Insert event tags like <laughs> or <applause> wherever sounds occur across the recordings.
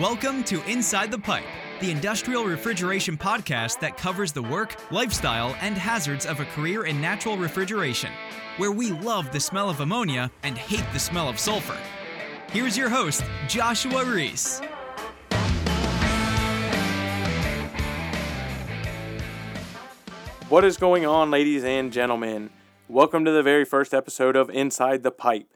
Welcome to Inside the Pipe, the industrial refrigeration podcast that covers the work, lifestyle, and hazards of a career in natural refrigeration, where we love the smell of ammonia and hate the smell of sulfur. Here's your host, Joshua Reese. What is going on, ladies and gentlemen? Welcome to the very first episode of Inside the Pipe.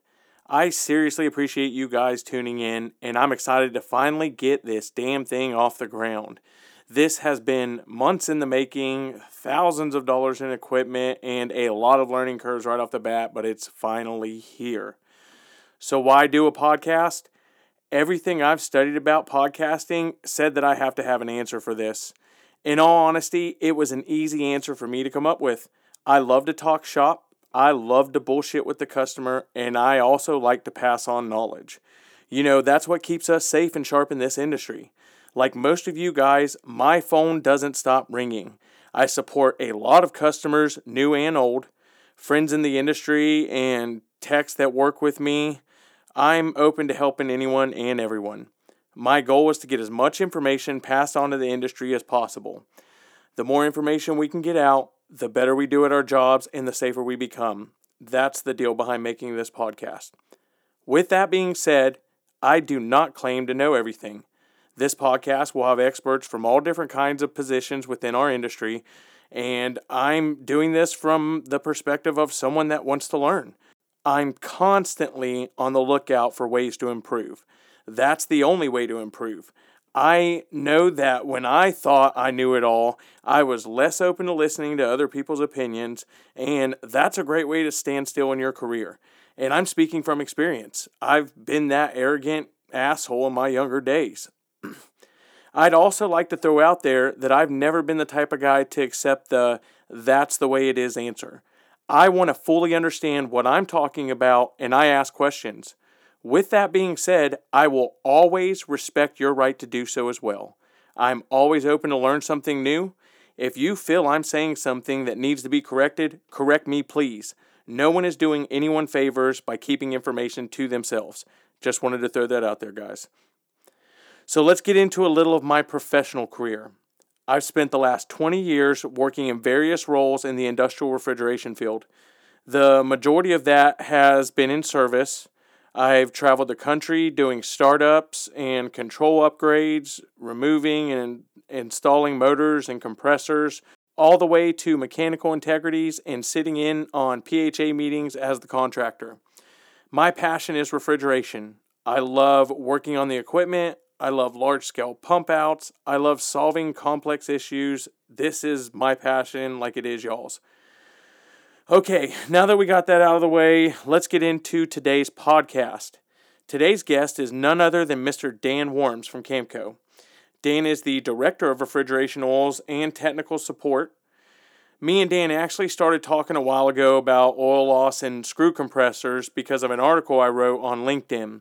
I seriously appreciate you guys tuning in, and I'm excited to finally get this damn thing off the ground. This has been months in the making, thousands of dollars in equipment, and a lot of learning curves right off the bat, but it's finally here. So, why do a podcast? Everything I've studied about podcasting said that I have to have an answer for this. In all honesty, it was an easy answer for me to come up with. I love to talk shop, I love to bullshit with the customer, and I also like to pass on knowledge. You know, that's what keeps us safe and sharp in this industry. Like most of you guys, my phone doesn't stop ringing. I support a lot of customers, new and old, friends in the industry, and techs that work with me. I'm open to helping anyone and everyone. My goal is to get as much information passed on to the industry as possible. The more information we can get out, the better we do at our jobs and the safer we become. That's the deal behind making this podcast. With that being said, I do not claim to know everything. This podcast will have experts from all different kinds of positions within our industry, and I'm doing this from the perspective of someone that wants to learn. I'm constantly on the lookout for ways to improve. That's the only way to improve. I know that when I thought I knew it all, I was less open to listening to other people's opinions, and that's a great way to stand still in your career. And I'm speaking from experience. I've been that arrogant asshole in my younger days. <clears throat> I'd also like to throw out there that I've never been the type of guy to accept the that's the way it is answer. I want to fully understand what I'm talking about and I ask questions. With that being said, I will always respect your right to do so as well. I'm always open to learn something new. If you feel I'm saying something that needs to be corrected, correct me, please. No one is doing anyone favors by keeping information to themselves. Just wanted to throw that out there, guys. So let's get into a little of my professional career. I've spent the last 20 years working in various roles in the industrial refrigeration field. The majority of that has been in service, I've traveled the country doing startups and control upgrades, removing and installing motors and compressors, all the way to mechanical integrities and sitting in on PHA meetings as the contractor. My passion is refrigeration. I love working on the equipment. I love large scale pump outs. I love solving complex issues. This is my passion, like it is y'all's. Okay, now that we got that out of the way, let's get into today's podcast. Today's guest is none other than Mr. Dan Worms from Camco. Dan is the Director of Refrigeration Oils and Technical Support. Me and Dan actually started talking a while ago about oil loss and screw compressors because of an article I wrote on LinkedIn.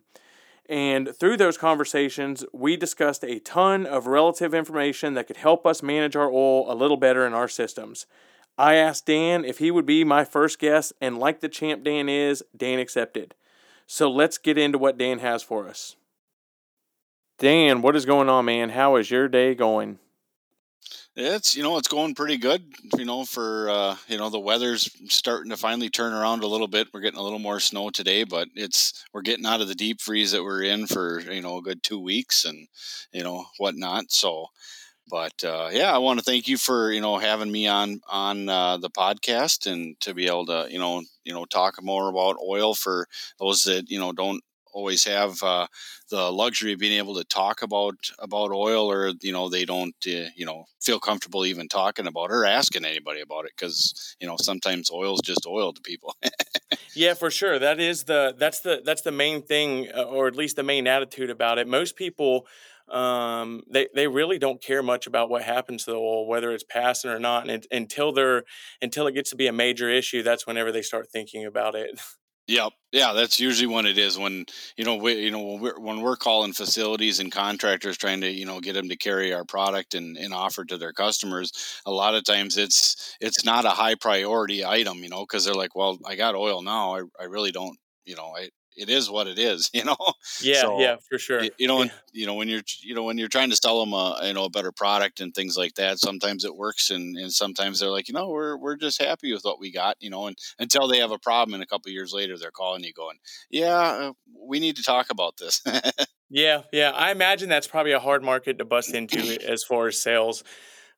And through those conversations, we discussed a ton of relative information that could help us manage our oil a little better in our systems. I asked Dan if he would be my first guest, and like the champ Dan is, Dan accepted. So let's get into what Dan has for us. Dan, what is going on, man? How is your day going? It's you know it's going pretty good. You know for uh, you know the weather's starting to finally turn around a little bit. We're getting a little more snow today, but it's we're getting out of the deep freeze that we're in for you know a good two weeks and you know whatnot. So but uh, yeah, I want to thank you for you know having me on on uh, the podcast and to be able to you know you know talk more about oil for those that you know don't always have uh, the luxury of being able to talk about about oil or you know they don't uh, you know feel comfortable even talking about it or asking anybody about it because you know sometimes oil is just oil to people. Yeah for sure that is the that's the that's the main thing uh, or at least the main attitude about it. Most people um, they they really don't care much about what happens to the oil, whether it's passing or not, and it, until they're until it gets to be a major issue, that's whenever they start thinking about it. Yep. Yeah, that's usually when it is. When you know, we, you know, when we're, when we're calling facilities and contractors trying to, you know, get them to carry our product and, and offer to their customers. A lot of times, it's it's not a high priority item, you know, because they're like, well, I got oil now. I, I really don't, you know, I it is what it is, <laughs> you know. Yeah, so, yeah, for sure. You know, yeah. you know when you're you know when you're trying to sell them a you know a better product and things like that. Sometimes it works, and and sometimes they're like, you know, we're we're just happy with what we got, you know. And until they have a problem, and a couple years later, they're calling you going, yeah, uh, we need to talk about this. <laughs> yeah, yeah. I imagine that's probably a hard market to bust into <clears throat> as far as sales,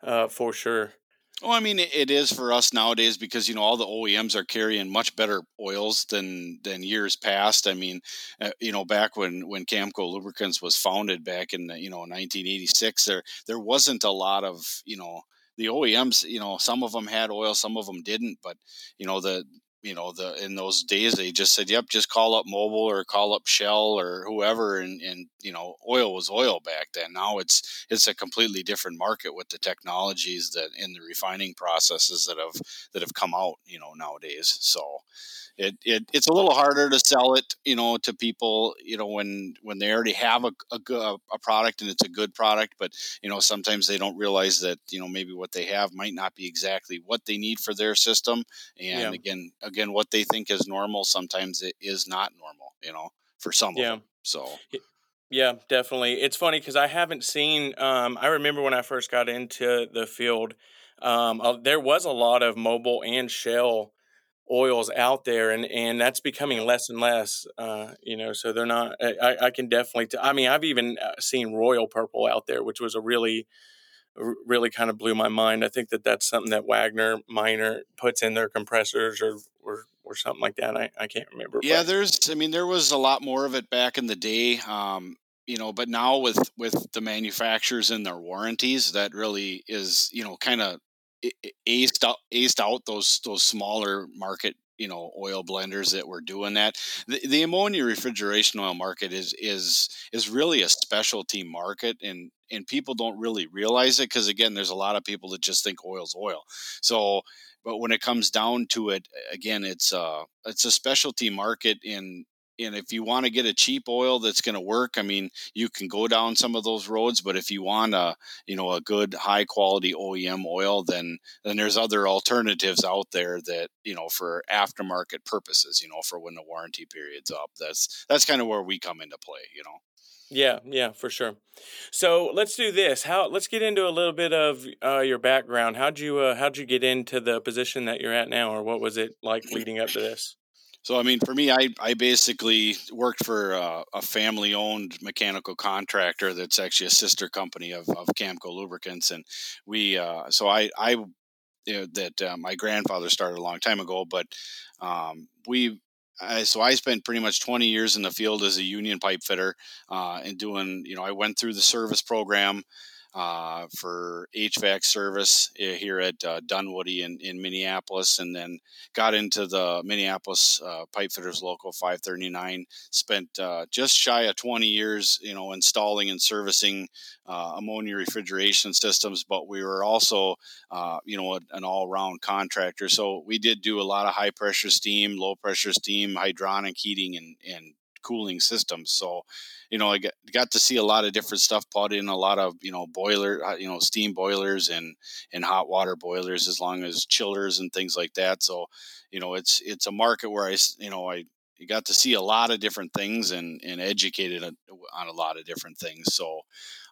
uh, for sure. Well, I mean, it is for us nowadays because you know all the OEMs are carrying much better oils than than years past. I mean, uh, you know, back when when Camco Lubricants was founded back in you know 1986, there there wasn't a lot of you know the OEMs. You know, some of them had oil, some of them didn't, but you know the you know the in those days they just said yep just call up Mobil or call up shell or whoever and and you know oil was oil back then. Now it's it's a completely different market with the technologies that in the refining processes that have that have come out you know nowadays. So it, it it's a little harder to sell it you know to people you know when when they already have a, a, a product and it's a good product but you know sometimes they don't realize that you know maybe what they have might not be exactly what they need for their system and yeah. again again what they think is normal sometimes it is not normal you know for some yeah. of them so yeah, definitely. It's funny because I haven't seen. Um, I remember when I first got into the field, um, uh, there was a lot of Mobil and shell oils out there and and that's becoming less and less uh, you know so they're not i, I can definitely t- I mean i've even uh, seen royal purple out there which was a really really kind of blew my mind i think that that's something that wagner minor puts in their compressors or or, or something like that i, I can't remember yeah but. there's i mean there was a lot more of it back in the day um, you know but now with with the manufacturers and their warranties that really is you know kind of aced out, aced out those those smaller market you know oil blenders that were doing that. The, the ammonia refrigeration oil market is is is really a specialty market and and people don't really realize it because again there's a lot of people that just think oil's oil. So but when it comes down to it again it's uh it's a specialty market in and if you want to get a cheap oil that's going to work i mean you can go down some of those roads but if you want a you know a good high quality oem oil then then there's other alternatives out there that you know for aftermarket purposes you know for when the warranty period's up that's that's kind of where we come into play you know yeah, yeah, for sure. So let's do this. How let's get into a little bit of uh, your background. How'd you uh, how'd you get into the position that you're at now, or what was it like <clears throat> leading up to this? So, I mean, for me, I, I basically worked for uh, a family owned mechanical contractor that's actually a sister company of, of Camco Lubricants. And we, uh, so I, I, you know, that uh, my grandfather started a long time ago, but um, we, I, so I spent pretty much 20 years in the field as a union pipe fitter uh, and doing, you know, I went through the service program uh, for HVAC service eh, here at uh, Dunwoody in, in Minneapolis, and then got into the Minneapolis uh, Pipe Fitters Local 539. Spent uh, just shy of 20 years, you know, installing and servicing uh, ammonia refrigeration systems, but we were also, uh, you know, an all-round contractor. So we did do a lot of high pressure steam, low pressure steam, hydronic heating, and and cooling systems. So, you know, I got, got to see a lot of different stuff put in a lot of, you know, boiler, uh, you know, steam boilers and, and hot water boilers, as long as chillers and things like that. So, you know, it's, it's a market where I, you know, I, got to see a lot of different things and, and educated on a lot of different things. So,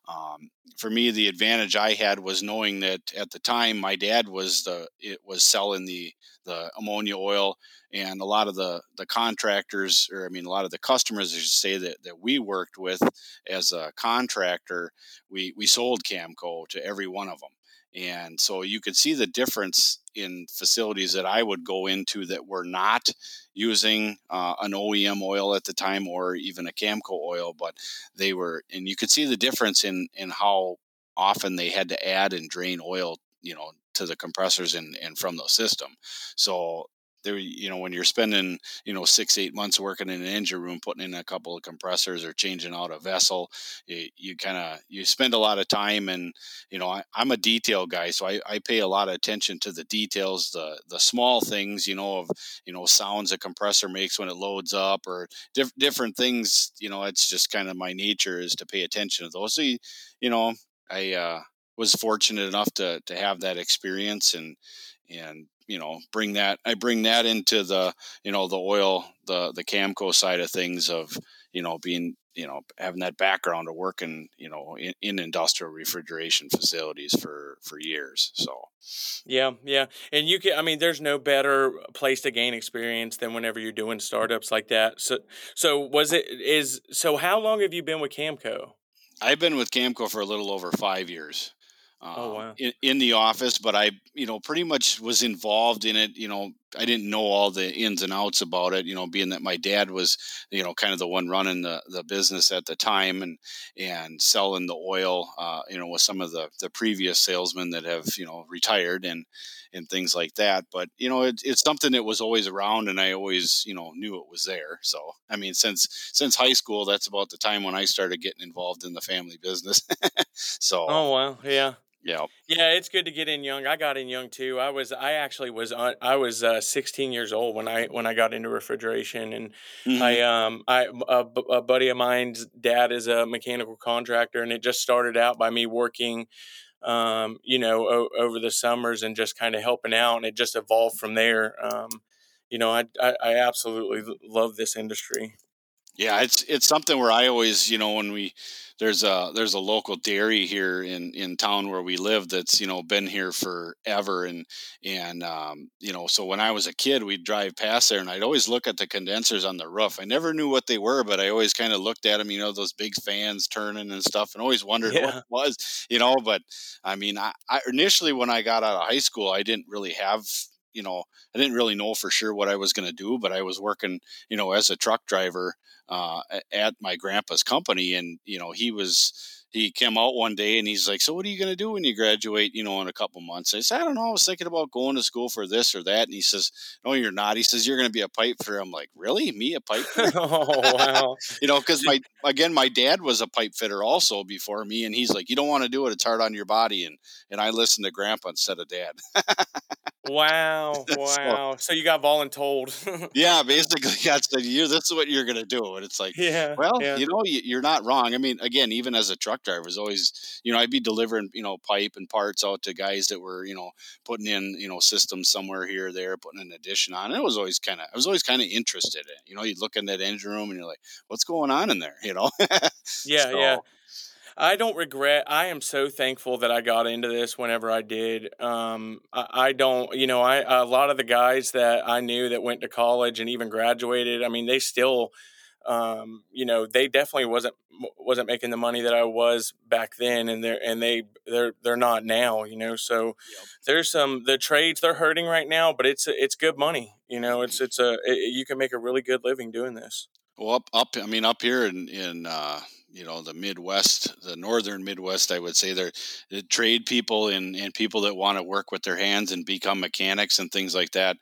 um, for me, the advantage I had was knowing that at the time my dad was the it was selling the the ammonia oil, and a lot of the the contractors, or I mean, a lot of the customers, I should say that that we worked with as a contractor, we we sold Camco to every one of them. And so you could see the difference in facilities that I would go into that were not using uh, an OEM oil at the time or even a Camco oil, but they were, and you could see the difference in in how often they had to add and drain oil, you know, to the compressors and, and from the system. So there you know when you're spending you know six eight months working in an engine room putting in a couple of compressors or changing out a vessel you, you kind of you spend a lot of time and you know I, am a detail guy so I, I pay a lot of attention to the details the the small things you know of you know sounds a compressor makes when it loads up or diff- different things you know it's just kind of my nature is to pay attention to those so you, you know i uh was fortunate enough to to have that experience and and you know bring that I bring that into the you know the oil the the Camco side of things of you know being you know having that background of working you know in, in industrial refrigeration facilities for for years so. Yeah yeah and you can i mean there's no better place to gain experience than whenever you're doing startups like that so so was it is so how long have you been with camco? I've been with camco for a little over five years oh, um, wow. in, in the office, but I, you know, pretty much was involved in it. You know, I didn't know all the ins and outs about it, you know, being that my dad was, you know, kind of the one running the, the business at the time and, and selling the oil, uh, you know, with some of the, the previous salesmen that have, you know, retired and, and things like that. But, you know, it, it's something that was always around and I always, you know, knew it was there. So, I mean, since, since high school, that's about the time when I started getting involved in the family business. <laughs> so, oh, wow. Yeah. Yeah. Yeah, it's good to get in young. I got in young too. I was I actually was on, I was uh, 16 years old when I when I got into refrigeration and mm-hmm. I um I a, a, buddy of mine's dad is a mechanical contractor and it just started out by me working um you know o- over the summers and just kind of helping out and it just evolved from there. Um you know, I I, I absolutely love this industry. Yeah, it's it's something where I always, you know, when we there's a there's a local dairy here in in town where we live that's you know been here forever and and um, you know so when I was a kid we'd drive past there and I'd always look at the condensers on the roof. I never knew what they were, but I always kind of looked at them, you know, those big fans turning and stuff, and always wondered yeah. what it was, you know. But I mean, I, I initially when I got out of high school, I didn't really have you know, I didn't really know for sure what I was going to do, but I was working, you know, as a truck driver uh, at my grandpa's company, and you know, he was he came out one day and he's like, "So what are you going to do when you graduate? You know, in a couple months?" I said, "I don't know. I was thinking about going to school for this or that." And he says, "No, you're not." He says, "You're going to be a pipe fitter." I'm like, "Really? Me a pipe fitter?" <laughs> oh wow! <laughs> you know, because my again, my dad was a pipe fitter also before me, and he's like, "You don't want to do it. It's hard on your body." And and I listened to Grandpa instead of Dad. <laughs> wow! <laughs> Wow! so, so, you got voluntold. <laughs> yeah, basically, that's the you. This is what you're going to do, and it's like, yeah, well, yeah. you know, you're not wrong. I mean, again, even as a truck driver was always, you know, I'd be delivering, you know, pipe and parts out to guys that were, you know, putting in, you know, systems somewhere here or there, putting an addition on. And it was always kind of, I was always kind of interested in, you know, you look in that engine room and you're like, what's going on in there, <laughs> you know? yeah, so, yeah. I don't regret. I am so thankful that I got into this whenever I did. Um, I, I, don't, you know, I a lot of the guys that I knew that went to college and even graduated. I mean, they still um, you know, they definitely wasn't wasn't making the money that I was back then, and they're and they they're they're not now. You know, so yep. there's some the trades they're hurting right now, but it's it's good money. You know, it's it's a it, you can make a really good living doing this. Well, up up I mean up here in in uh, you know the Midwest, the northern Midwest, I would say they're the trade people and and people that want to work with their hands and become mechanics and things like that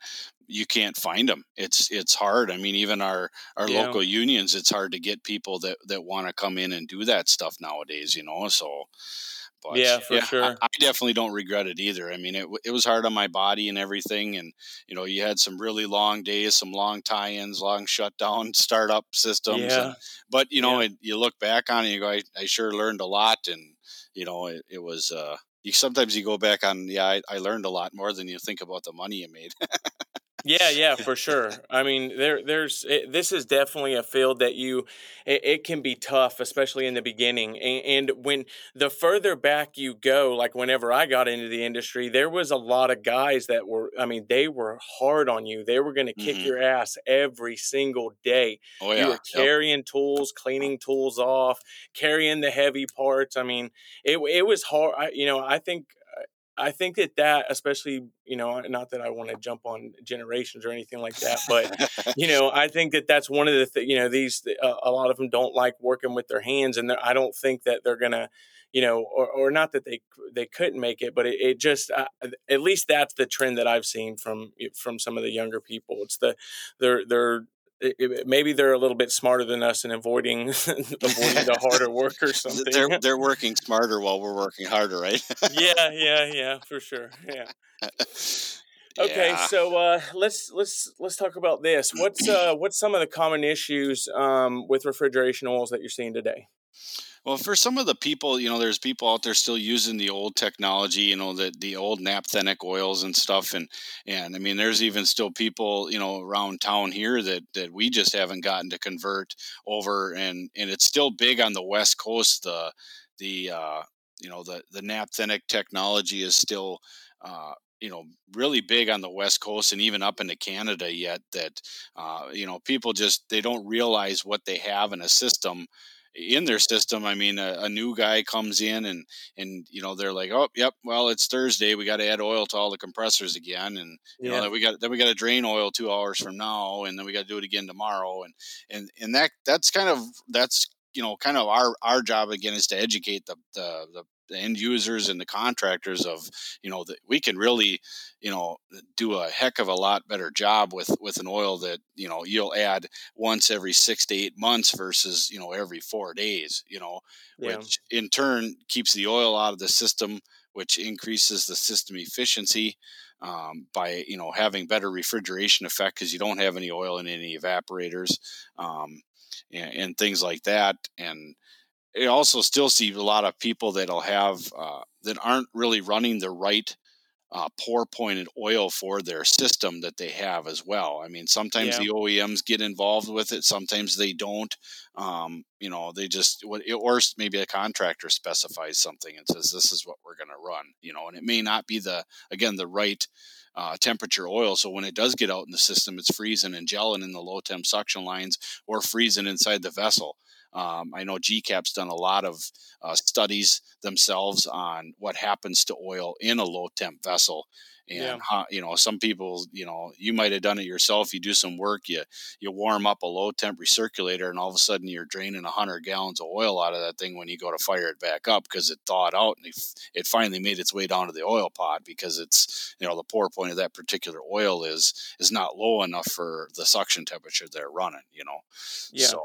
you can't find them. It's it's hard. I mean, even our our yeah. local unions, it's hard to get people that that want to come in and do that stuff nowadays. You know, so. But, yeah, for yeah, sure. I, I, definitely don't regret it either. I mean, it it was hard on my body and everything, and you know, you had some really long days, some long tie-ins, long shutdown <laughs> startup systems. Yeah. And, but you know, yeah. it, you look back on it, you go, I, I sure learned a lot, and you know, it, it was. Uh, you sometimes you go back on, yeah, I, I learned a lot more than you think about the money you made. <laughs> Yeah, <laughs> yeah, for sure. I mean, there, there's it, this is definitely a field that you, it, it, can be tough, especially in the beginning. And, and, when the further back you go, like whenever I got into the industry, there was a lot of guys that were, I mean, they were hard on you. They were going to kick mm-hmm. your ass every single day. Oh yeah, you were carrying yep. tools, cleaning tools off, carrying the heavy parts. I mean, it it was hard. I, you know, I think I think that that, especially, you know, not that I want to jump on generations or anything like that, but <laughs> you know, I think that that's one of the, th- you know, these uh, a lot of them don't like working with their hands, and I don't think that they're gonna, you know, or, or not that they they couldn't make it, but it, it just uh, at least that's the trend that I've seen from from some of the younger people. It's the they're they're it, maybe they're a little bit smarter than us in avoiding <laughs> avoiding the harder <laughs> work or something. They're <laughs> they're working smarter while we're working harder, right? yeah, yeah, yeah, for sure. Yeah. Okay, yeah. so uh, let's let's let's talk about this. What's uh, <clears throat> what's some of the common issues um, with refrigeration oils that you're seeing today? Well, for some of the people, you know, there's people out there still using the old technology, you know, the the old naphthenic oils and stuff, and and I mean, there's even still people, you know, around town here that that we just haven't gotten to convert over, and and it's still big on the West Coast. The the uh, you know the the naphthenic technology is still uh, you know really big on the west coast and even up into canada yet that uh, you know people just they don't realize what they have in a system in their system. I mean, a, a, new guy comes in and and you know they're like, oh, yep, well it's Thursday, we got to add oil to all the compressors again, and you yeah. know we got then we got to drain oil two hours from now, and then we got to do it again tomorrow, and and and that that's kind of that's you know kind of our our job again is to educate the the, the the end users and the contractors of you know that we can really you know do a heck of a lot better job with with an oil that you know you'll add once every six to eight months versus you know every four days you know yeah. which in turn keeps the oil out of the system which increases the system efficiency um, by you know having better refrigeration effect because you don't have any oil in any evaporators um, and, and things like that and I also still see a lot of people that'll have uh, that aren't really running the right uh, pour pointed oil for their system that they have as well. I mean, sometimes yeah. the OEMs get involved with it, sometimes they don't. Um, you know, they just or maybe a contractor specifies something and says this is what we're going to run. You know, and it may not be the again the right. Uh, temperature oil. So when it does get out in the system, it's freezing and gelling in the low temp suction lines or freezing inside the vessel. Um, I know GCAP's done a lot of uh, studies themselves on what happens to oil in a low temp vessel. And yeah. how, you know, some people, you know, you might have done it yourself. You do some work, you you warm up a low temp recirculator, and all of a sudden you're draining hundred gallons of oil out of that thing when you go to fire it back up because it thawed out and it finally made its way down to the oil pot because it's you know the pour point of that particular oil is is not low enough for the suction temperature they're running. You know, yeah. So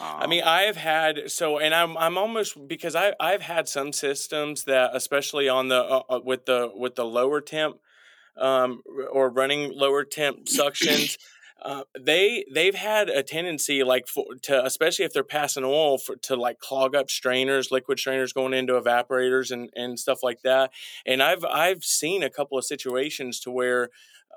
I mean, um, I've had so, and I'm I'm almost because I I've had some systems that, especially on the uh, uh with the with the lower temp, um, or running lower temp suctions. <coughs> Uh, they they've had a tendency like for, to especially if they're passing oil for to like clog up strainers liquid strainers going into evaporators and and stuff like that and i've i've seen a couple of situations to where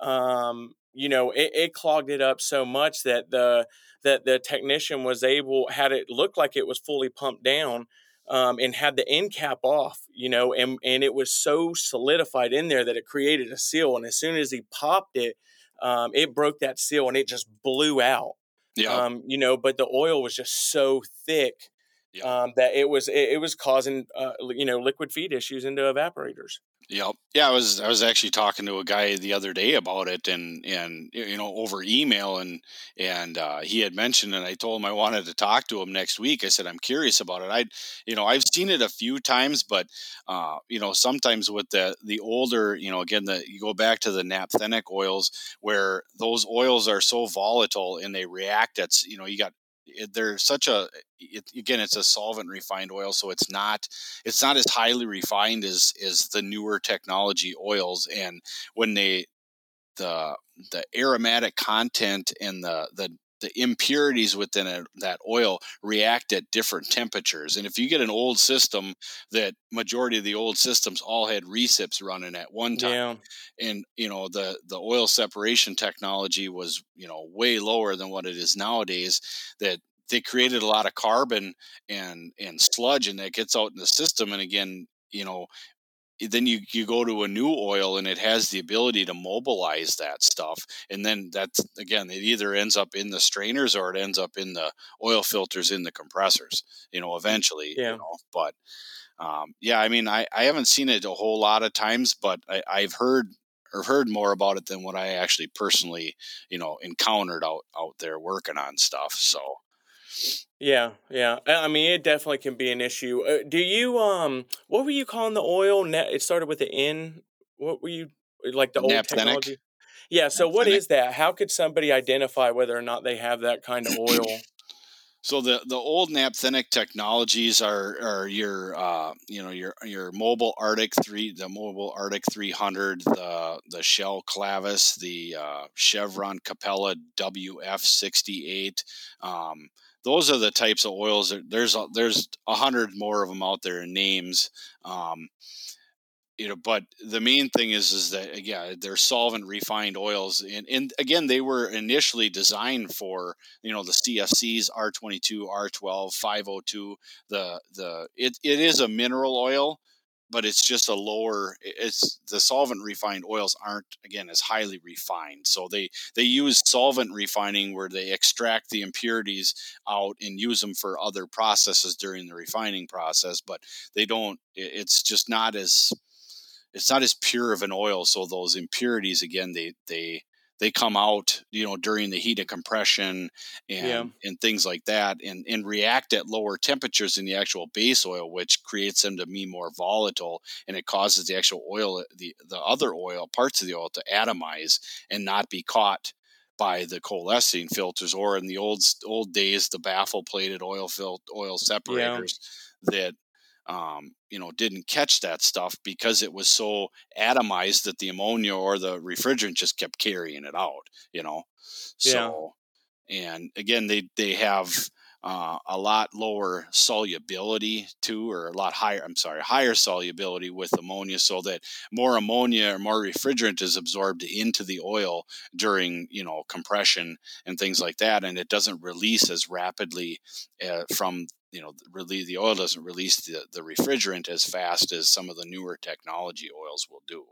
um you know it, it clogged it up so much that the that the technician was able had it look like it was fully pumped down um, and had the end cap off, you know, and and it was so solidified in there that it created a seal. And as soon as he popped it, um, it broke that seal and it just blew out. Yeah. Um, you know, but the oil was just so thick yeah. um, that it was it, it was causing uh, you know liquid feed issues into evaporators. Yep. Yeah, I was I was actually talking to a guy the other day about it, and and you know over email, and and uh, he had mentioned, and I told him I wanted to talk to him next week. I said I'm curious about it. I, you know, I've seen it a few times, but uh, you know, sometimes with the the older, you know, again, the you go back to the naphthenic oils where those oils are so volatile and they react. That's you know, you got it, they're such a it, again it's a solvent refined oil so it's not it's not as highly refined as as the newer technology oils and when they the the aromatic content and the the the impurities within that oil react at different temperatures. And if you get an old system that majority of the old systems all had recips running at one time, yeah. and you know the the oil separation technology was you know way lower than what it is nowadays, that they created a lot of carbon and and sludge, and that gets out in the system. And again, you know, then you you go to a new oil and it has the ability to mobilize that stuff and then that's again it either ends up in the strainers or it ends up in the oil filters in the compressors you know eventually yeah. you know but um, yeah i mean I, I haven't seen it a whole lot of times but I, i've heard or heard more about it than what i actually personally you know encountered out out there working on stuff so yeah, yeah. I mean, it definitely can be an issue. Uh, do you um, what were you calling the oil? Net. It started with the N. What were you like the old Naphthenic. technology? Yeah. So Naphthenic. what is that? How could somebody identify whether or not they have that kind of oil? <clears throat> So the the old naphthenic technologies are are your uh, you know your your Mobil Arctic three the Mobil Arctic three hundred the the Shell Clavus the uh, Chevron Capella WF sixty eight um, those are the types of oils that there's a, there's a hundred more of them out there in names. Um, you know, but the main thing is is that yeah, they're solvent refined oils, and and again, they were initially designed for you know the CFCs R22, R12, 502. The the it, it is a mineral oil, but it's just a lower it's the solvent refined oils aren't again as highly refined so they they use solvent refining where they extract the impurities out and use them for other processes during the refining process but they don't it's just not as it's not as pure of an oil so those impurities again they they they come out, you know, during the heat of compression and yeah. and things like that, and and react at lower temperatures in the actual base oil, which creates them to be more volatile, and it causes the actual oil, uh, the the other oil parts of the oil to atomize and not be caught by the coalescing filters, or in the old old days, the baffle plated oil fil- oil separators yeah. that um, you know, didn't catch that stuff because it was so atomized that the ammonia or the refrigerant just kept carrying it out, you know. So, yeah. and again, they they have uh, a lot lower solubility too, or a lot higher. I'm sorry, higher solubility with ammonia, so that more ammonia or more refrigerant is absorbed into the oil during you know compression and things like that, and it doesn't release as rapidly uh, from you know really the oil doesn't release the, the refrigerant as fast as some of the newer technology oils will do.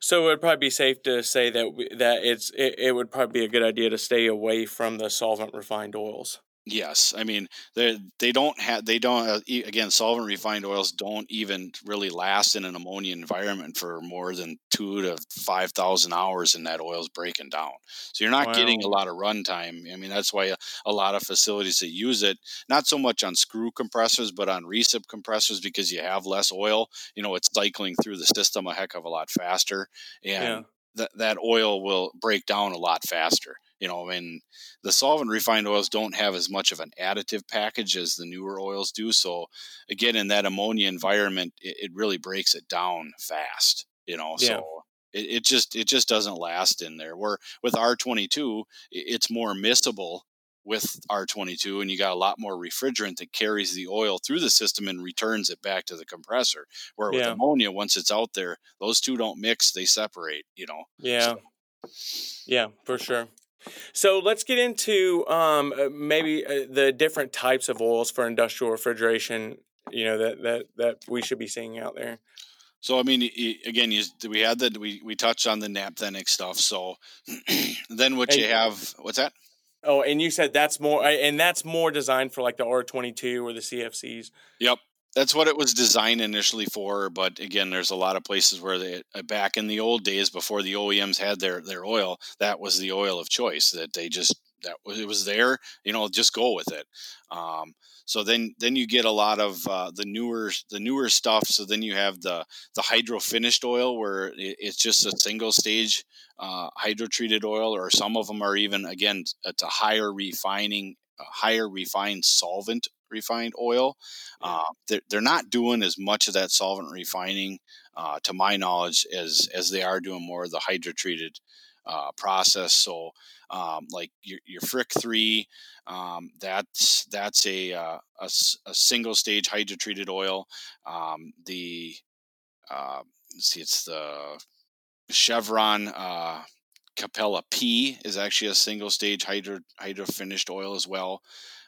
So it would probably be safe to say that that it's it, it would probably be a good idea to stay away from the solvent refined oils Yes, I mean they they don't have they don't uh, again solvent refined oils don't even really last in an ammonia environment for more than two to five thousand hours, and that oil's breaking down. So you're not wow. getting a lot of runtime. I mean that's why a, a, lot of facilities that use it not so much on screw compressors but on recip compressors because you have less oil. You know it's cycling through the system a heck of a lot faster, and yeah. that that oil will break down a lot faster you know, and the solvent refined oils don't have as much of an additive package as the newer oils do. So again, in that ammonia environment, it, it really breaks it down fast, you know, yeah. so it, it, just, it just doesn't last in there where with R22, it's more miscible with R22 and you got a lot more refrigerant that carries the oil through the system and returns it back to the compressor. Where yeah. with ammonia, once it's out there, those two don't mix, they separate, you know. Yeah. So. Yeah, for sure. So let's get into um, uh, maybe uh, the different types of oils for industrial refrigeration. You know that that that we should be seeing out there. So I mean, again, you, we had that we we touched on the naphthenic stuff. So <clears throat> then what you have, what's that? Oh, and you said that's more, and that's more designed for like the R twenty two or the CFCs. Yep, that's what it was designed initially for but again there's a lot of places where they uh, back in the old days before the OEMs had their their oil that was the oil of choice that they just that was it was there you know just go with it. Um, so then then you get a lot of uh, the newer the newer stuff so then you have the the hydro finished oil where it's just a single stage uh, hydro treated oil or some of them are even again it's a higher refining a higher refined solvent refined oil. Uh, they're, they're not doing as much of that solvent refining, uh, to my knowledge, as as they are doing more of the hydrotreated uh, process. So, um, like your, your Frick three, um, that's that's a, uh, a, a single stage hydrotreated oil. Um, the uh, let's see, it's the Chevron. Uh, Capella P is actually a single stage hydro hydro finished oil as well.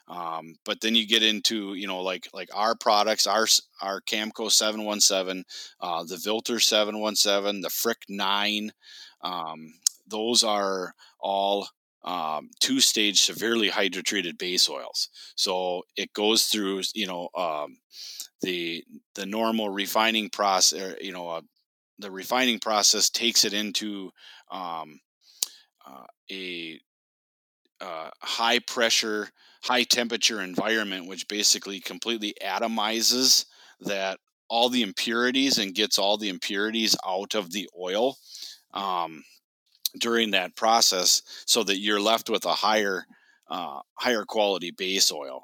Um, but then you get into you know like like our products, our our Camco 717, uh, the Vilter 717, the Frick 9. Um, those are all um, two stage severely hydrotreated base oils. So it goes through you know um, the the normal refining process. You know uh, the refining process takes it into um, uh, a uh, high pressure high temperature environment, which basically completely atomizes that all the impurities and gets all the impurities out of the oil um, during that process, so that you're left with a higher uh, higher quality base oil.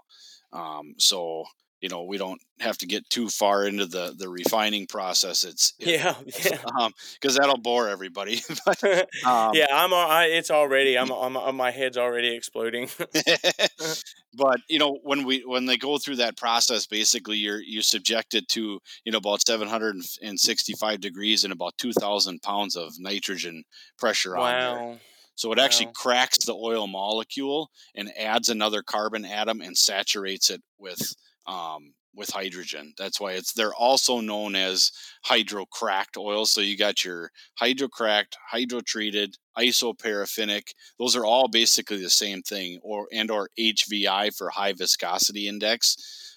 Um, so you know we don't have to get too far into the the refining process it's, <laughs> it's yeah yeah um because that'll bore everybody <laughs> <laughs> but, um, yeah i'm I, it's already I'm, I'm my head's already exploding but you know when we when they go through that process basically you're you're subjected to you know about 765 degrees and about 2000 pounds of nitrogen pressure wow. on there so it actually wow. cracks the oil molecule and adds another carbon atom and saturates it with um, with hydrogen. That's why it's they're also known as hydrocracked oils. So you got your hydrocracked, hydrotreated, isoparaffinic. Those are all basically the same thing, or and or HVI for high viscosity index.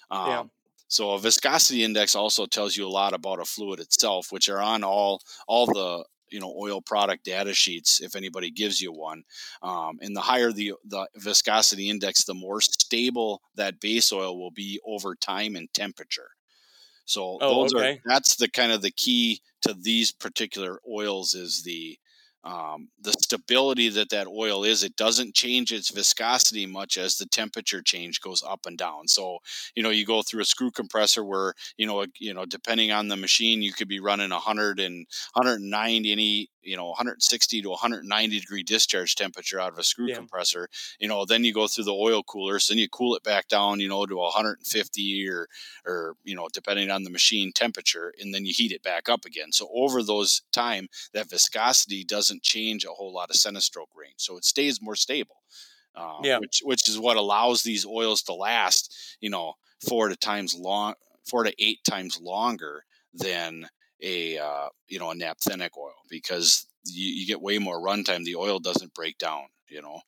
Um, yeah. So a viscosity index also tells you a lot about a fluid itself, which are on all all the you know oil product data sheets if anybody gives you one um, and the higher the the viscosity index the more stable that base oil will be over time and temperature so oh, those okay. are that's the kind of the key to these particular oils is the um, the stability that that oil is it doesn't change its viscosity much as the temperature change goes up and down. So you know you go through a screw compressor where you know you know depending on the machine you could be running 100 and 190 any you know 160 to 190 degree discharge temperature out of a screw yeah. compressor you know then you go through the oil coolers then you cool it back down you know to 150 or or you know depending on the machine temperature and then you heat it back up again so over those time that viscosity doesn't change a whole lot of centistoke range so it stays more stable uh, yeah. which which is what allows these oils to last you know four to times long four to eight times longer than a uh, you know a naphthenic oil because you, you get way more runtime. The oil doesn't break down. You know.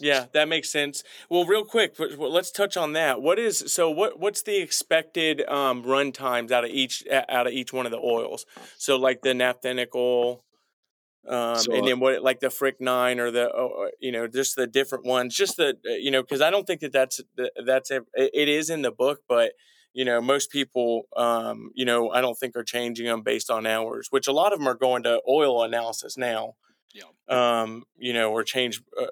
Yeah, that makes sense. Well, real quick, let's touch on that. What is so? What what's the expected um, run times out of each out of each one of the oils? So, like the naphthenic oil, um, so, and then what, like the Frick Nine or the, uh, you know, just the different ones, just the, uh, you know, because I don't think that that's that's it is in the book, but you know, most people, um, you know, I don't think are changing them based on hours, which a lot of them are going to oil analysis now. Yeah. Um, you know, or change uh,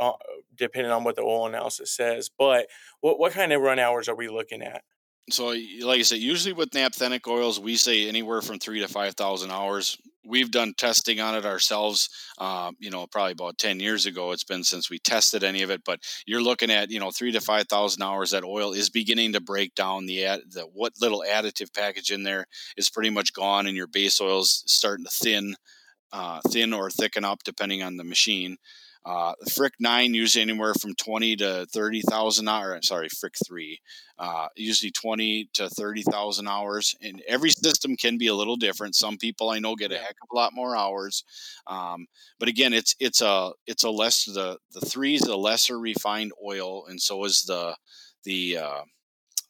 uh, depending on what the oil analysis says. But what what kind of run hours are we looking at? So, like I said, usually with naphthenic oils, we say anywhere from three to five thousand hours we've done testing on it ourselves. Uh, you know, probably about ten years ago. It's been since we tested any of it, but you're looking at you know three to five thousand hours. That oil is beginning to break down. The ad, the what little additive package in there is pretty much gone, and your base oil's starting to thin, uh, thin or thicken up depending on the machine. Uh, the Frick nine usually anywhere from twenty to thirty thousand hours. Sorry, Frick three, uh, usually twenty to thirty thousand hours. And every system can be a little different. Some people I know get a heck of a lot more hours. Um, but again, it's it's a it's a less the the three is a lesser refined oil, and so is the the uh,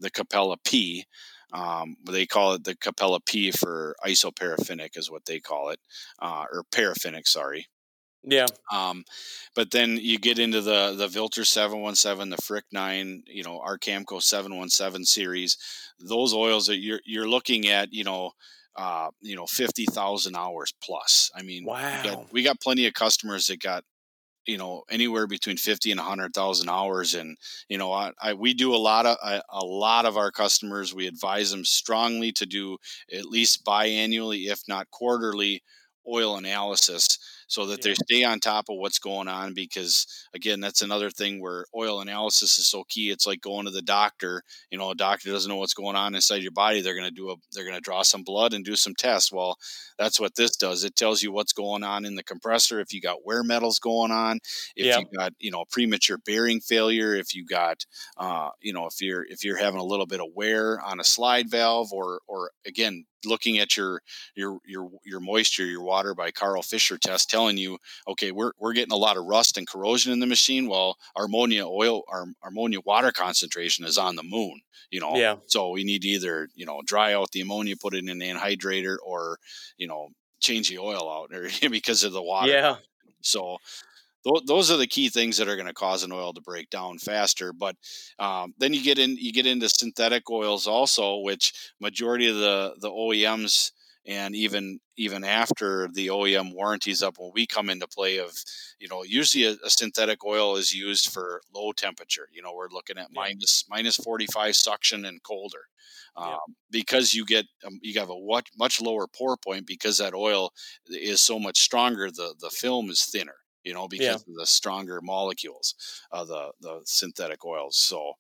the Capella P. Um, they call it the Capella P for isoparaffinic, is what they call it, uh, or paraffinic. Sorry. Yeah. Um, but then you get into the the Vilter 717, the Frick 9, you know, our Camco 717 series. Those oils that you're you're looking at, you know, uh, you know, 50,000 hours plus. I mean, wow. We got, we got plenty of customers that got you know anywhere between 50 and 100,000 hours and you know I, I, we do a lot of a, a lot of our customers we advise them strongly to do at least biannually if not quarterly oil analysis so that yeah. they stay on top of what's going on because again that's another thing where oil analysis is so key it's like going to the doctor you know a doctor doesn't know what's going on inside your body they're going to do a they're going to draw some blood and do some tests well that's what this does it tells you what's going on in the compressor if you got wear metals going on if yeah. you got you know premature bearing failure if you got uh, you know if you're if you're having a little bit of wear on a slide valve or or again looking at your your your your moisture, your water by Karl Fischer test, telling you, okay, we're we're getting a lot of rust and corrosion in the machine. Well, our ammonia oil, our, our ammonia water concentration is on the moon. You know, yeah. So we need to either you know dry out the ammonia, put it in an anhydrator, or you know change the oil out, or <laughs> because of the water. Yeah. So those are the key things that are going to cause an oil to break down faster. But um, then you get in you get into synthetic oils also, which majority of the the OEMs and even even after the OEM warranties up when we come into play of you know usually a, a synthetic oil is used for low temperature you know we're looking at yeah. minus, minus 45 suction and colder um, yeah. because you get um, you have a much, much lower pour point because that oil is so much stronger the the film is thinner you know because yeah. of the stronger molecules of the the synthetic oils so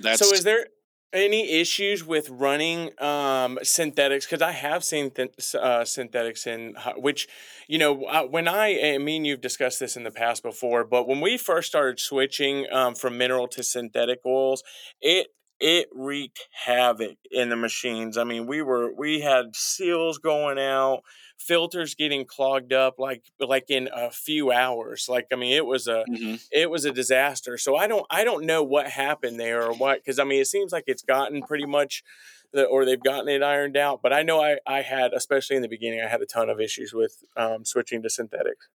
that's so is there any issues with running um, synthetics? Because i have seen th- uh, synthetics in which you know when i i mean you've discussed this in the past before but when we first started switching um, from mineral to synthetic oils it it wreaked havoc in the machines. I mean we were we had seals going out filters getting clogged up like like in a few hours like i mean it was a mm-hmm. it was a disaster so i don't i don't know what happened there or what because i mean it seems like it's gotten pretty much the, or they've gotten it ironed out but i know i i had especially in the beginning i had a ton of issues with um, switching to synthetics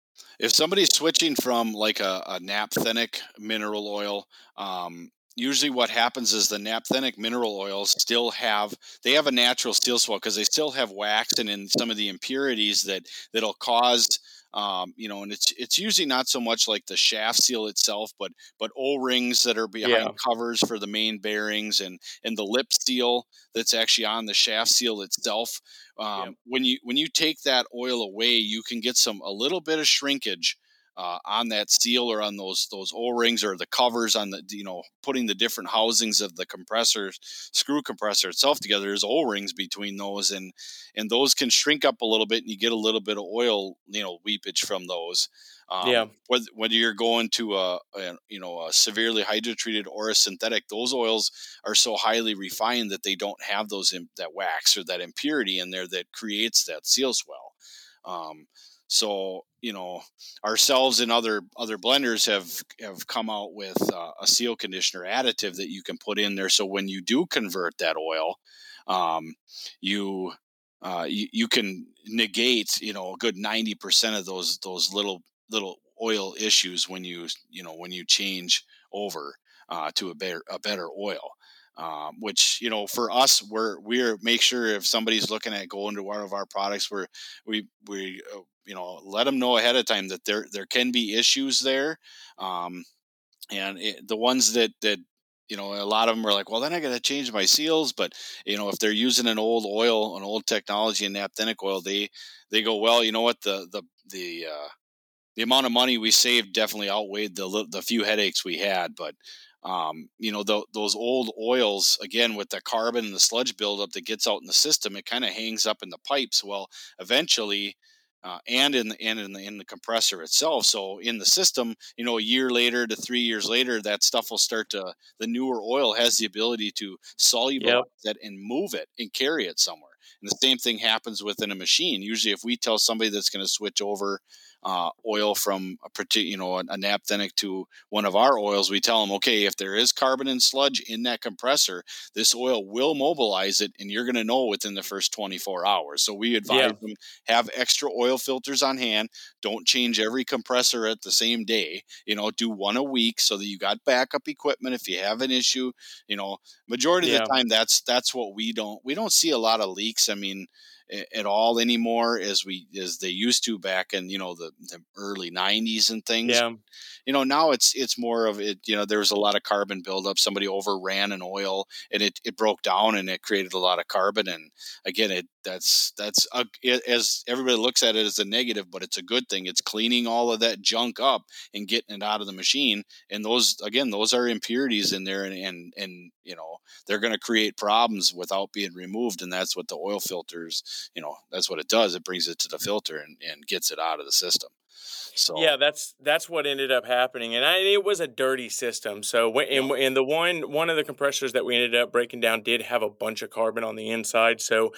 if somebody's switching from like a, a naphthenic mineral oil um, usually what happens is the naphthenic mineral oils still have they have a natural seal swell because they still have wax and in some of the impurities that that'll cause um, you know and it's it's usually not so much like the shaft seal itself but but o-rings that are behind yeah. covers for the main bearings and and the lip seal that's actually on the shaft seal itself um, yeah. when you when you take that oil away you can get some a little bit of shrinkage uh, on that seal or on those those O-rings or the covers on the you know putting the different housings of the compressor screw compressor itself together. There's O-rings between those and and those can shrink up a little bit and you get a little bit of oil you know weepage from those. Um, yeah. Whether, whether you're going to a, a, you know a severely hydrotreated or a synthetic, those oils are so highly refined that they don't have those in, that wax or that impurity in there that creates that seal swell. Um, so you know ourselves and other other blenders have have come out with uh, a seal conditioner additive that you can put in there. So when you do convert that oil, um, you, uh, you you can negate you know a good ninety percent of those those little little oil issues when you you know when you change over uh, to a better a better oil. Um, which you know for us we're we're make sure if somebody's looking at going to one of our products we're we we uh, you know let them know ahead of time that there there can be issues there um, and it, the ones that that you know a lot of them are like well then i got to change my seals but you know if they're using an old oil an old technology and naphthenic oil they they go well you know what? The the the uh, the amount of money we saved definitely outweighed the the few headaches we had but um, you know the, those old oils again with the carbon and the sludge buildup that gets out in the system it kind of hangs up in the pipes. Well eventually uh, and in the and in the in the compressor itself. So in the system, you know, a year later to three years later, that stuff will start to the newer oil has the ability to solubilize yep. that and move it and carry it somewhere. And the same thing happens within a machine. Usually, if we tell somebody that's going to switch over uh, oil from a particular, you know, a, a naphthenic to one of our oils, we tell them, okay, if there is carbon and sludge in that compressor, this oil will mobilize it, and you're going to know within the first 24 hours. So we advise yeah. them have extra oil filters on hand. Don't change every compressor at the same day. You know, do one a week so that you got backup equipment if you have an issue. You know, majority yeah. of the time, that's that's what we don't we don't see a lot of leaks. I mean at all anymore as we as they used to back in you know the, the early 90s and things. Yeah. You know now it's it's more of it you know there was a lot of carbon buildup. Somebody overran an oil and it, it broke down and it created a lot of carbon. And again it that's that's a, as everybody looks at it as a negative but it's a good thing. It's cleaning all of that junk up and getting it out of the machine and those again those are impurities in there and and, and you know they're going to create problems without being removed and that's what the oil filters you know that's what it does. It brings it to the filter and, and gets it out of the system so yeah, that's that's what ended up happening, and I, it was a dirty system. So and, and the one one of the compressors that we ended up breaking down did have a bunch of carbon on the inside. So,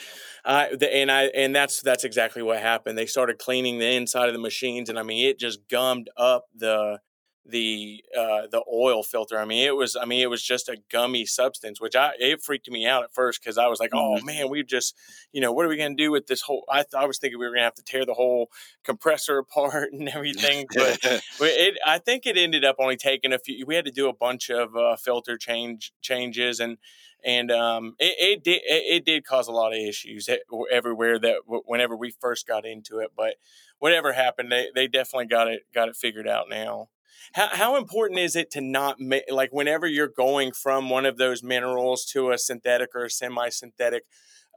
uh, the, and I and that's that's exactly what happened. They started cleaning the inside of the machines, and I mean it just gummed up the the uh, the oil filter. I mean, it was I mean it was just a gummy substance, which I it freaked me out at first because I was like, oh mm-hmm. man, we've just you know what are we gonna do with this whole? I th- I was thinking we were gonna have to tear the whole compressor <laughs> apart and everything, <laughs> but it I think it ended up only taking a few. We had to do a bunch of uh, filter change changes and and um, it, it did it, it, did cause a lot of issues everywhere that whenever we first got into it. But whatever happened, they, they definitely got it got it figured out now. How, how important is it to not make like whenever you're going from one of those minerals to a synthetic or semi-synthetic?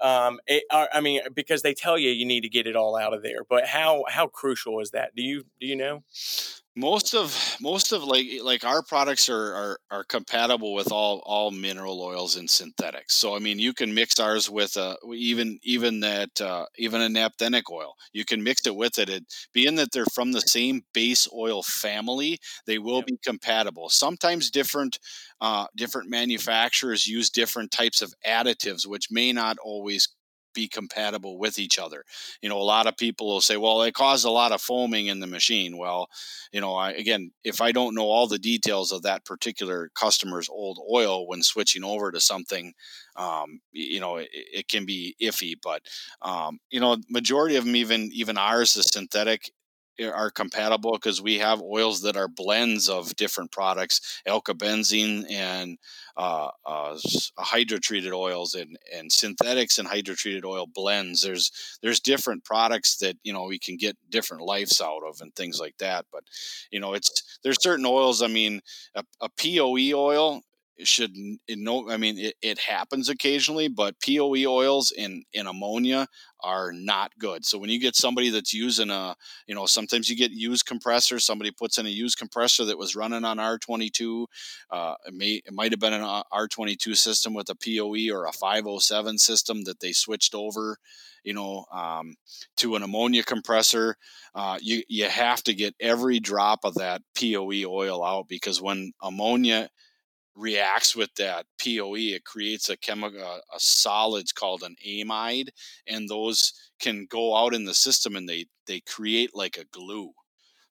Um, it, I mean, because they tell you you need to get it all out of there, but how how crucial is that? Do you do you know? Most of most of like like our products are, are are compatible with all all mineral oils and synthetics. So i mean you can mix ours with uh even even that uh, even a naphthenic oil. You can mix it with it. And being that they're from the same base oil family they will yep. be compatible. Sometimes different uh, different manufacturers use different types of additives which may not always be compatible with each other. You know, a lot of people will say, well, it caused a lot of foaming in the machine. Well, you know, I, again, if I don't know all the details of that particular customer's old oil when switching over to something, um, you know, it, it, can be iffy. But um, you know, majority of them, even even ours, is synthetic are compatible because we have oils that are blends of different products, alkylbenzene and uh, uh, hydrotreated oils and, and synthetics and hydrotreated oil blends. There's there's different products that you know we can get different lives out of and things like that. But you know it's there's certain oils. I mean, a, a POE oil should no i mean it, it happens occasionally but poe oils in in ammonia are not good. So when you get somebody that's using a you know sometimes you get used compressor somebody puts in a used compressor that was running on r22 uh, it may it might have been an uh, r22 system with a poe or a 507 system that they switched over you know um, to an ammonia compressor uh, you you have to get every drop of that poe oil out because when ammonia reacts with that POE, it creates a chemical, uh, a, a solids called an amide, and those can go out in the system and they they create like a glue.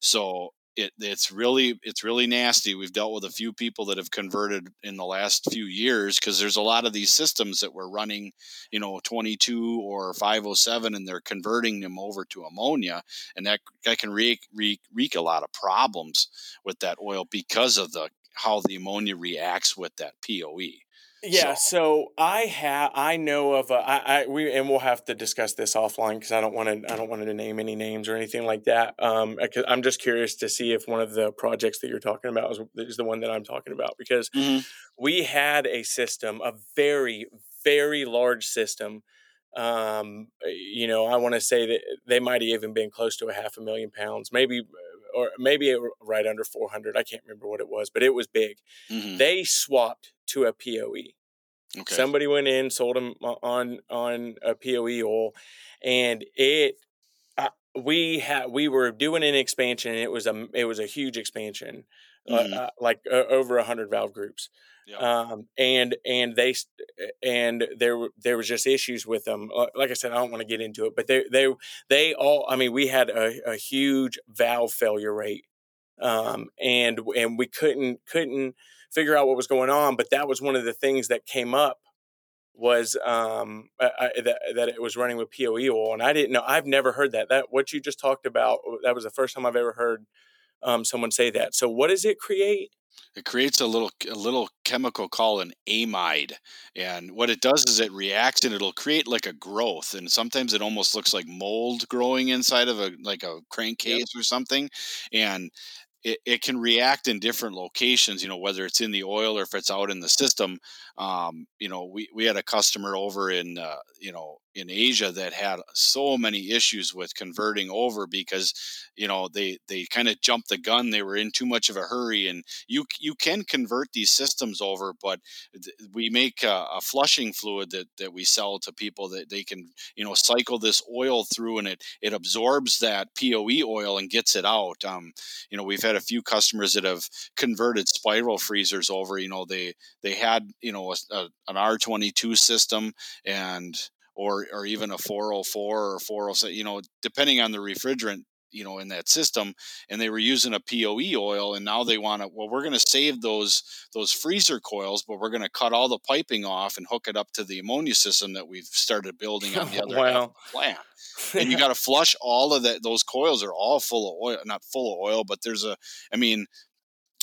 So it it's really it's really nasty. We've dealt with a few people that have converted in the last few years because there's a lot of these systems that were running, you know, 22 or 507, and they're converting them over to ammonia, and that that can wreak, wreak, wreak a lot of problems with that oil because of the how the ammonia reacts with that POE. Yeah, so, so I have I know of a, I, I we and we'll have to discuss this offline because I don't want to I don't want to name any names or anything like that. Um, I'm just curious to see if one of the projects that you're talking about is, is the one that I'm talking about because mm-hmm. we had a system, a very very large system. Um, you know, I want to say that they might have even been close to a half a million pounds, maybe or maybe right under 400. I can't remember what it was, but it was big. Mm-hmm. They swapped to a POE. Okay. Somebody went in, sold them on on a POE oil, and it. Uh, we had we were doing an expansion. it was a it was a huge expansion, mm-hmm. uh, like uh, over a hundred valve groups. Yeah. Um, and and they and there there was just issues with them. Like I said, I don't want to get into it, but they they they all. I mean, we had a, a huge valve failure rate, um, and and we couldn't couldn't figure out what was going on. But that was one of the things that came up was um I, that that it was running with POE oil, and I didn't know. I've never heard that. That what you just talked about. That was the first time I've ever heard um, someone say that. So what does it create? it creates a little a little chemical called an amide and what it does is it reacts and it'll create like a growth and sometimes it almost looks like mold growing inside of a like a crankcase yep. or something and it, it can react in different locations you know whether it's in the oil or if it's out in the system. Um, you know we, we had a customer over in uh, you know in asia that had so many issues with converting over because you know they they kind of jumped the gun. They were in too much of a hurry and you you can convert these systems over but we make a, a flushing fluid that that we sell to people that they can you know cycle this oil through and it it absorbs that poe oil and gets it out. Um, you know we've had a few customers that have converted spiral freezers over you know they they had you know a, a, an r22 system and or or even a 404 or 407 you know depending on the refrigerant you know in that system and they were using a poe oil and now they want to well we're going to save those those freezer coils but we're going to cut all the piping off and hook it up to the ammonia system that we've started building on the <laughs> other wow. plant and you <laughs> got to flush all of that those coils are all full of oil not full of oil but there's a i mean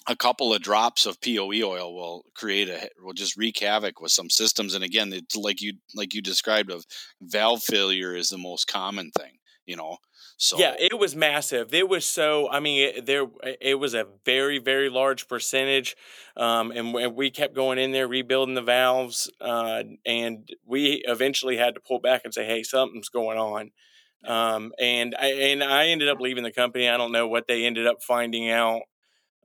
a couple of drops of POE oil will create a will just wreak havoc with some systems. And again, it's like you like you described of valve failure is the most common thing. You know, so yeah, it was massive. It was so. I mean, it, there it was a very very large percentage, um, and, and we kept going in there rebuilding the valves, uh, and we eventually had to pull back and say, "Hey, something's going on." Um, and I and I ended up leaving the company. I don't know what they ended up finding out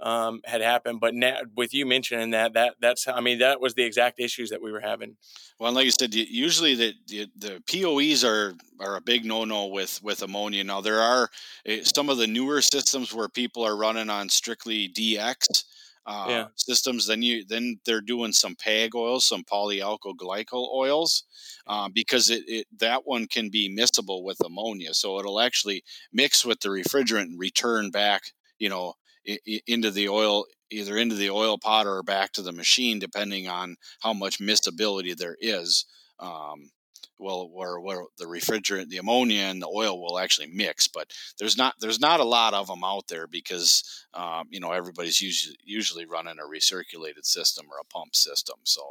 um, had happened. But now, with you mentioning that, that that's I mean that was the exact issues that we were having. Well, and like you said, usually the, the, the POEs are are a big no no with with ammonia. Now there are eh, some of the newer systems where people are running on strictly DX. Uh, yeah. systems then you then they're doing some PAG oils some polyalkyl glycol oils uh, because it, it that one can be miscible with ammonia so it'll actually mix with the refrigerant and return back you know into the oil either into the oil pot or back to the machine depending on how much miscibility there is um, well where, where the refrigerant the ammonia and the oil will actually mix but there's not there's not a lot of them out there because um, you know everybody's usually usually running a recirculated system or a pump system so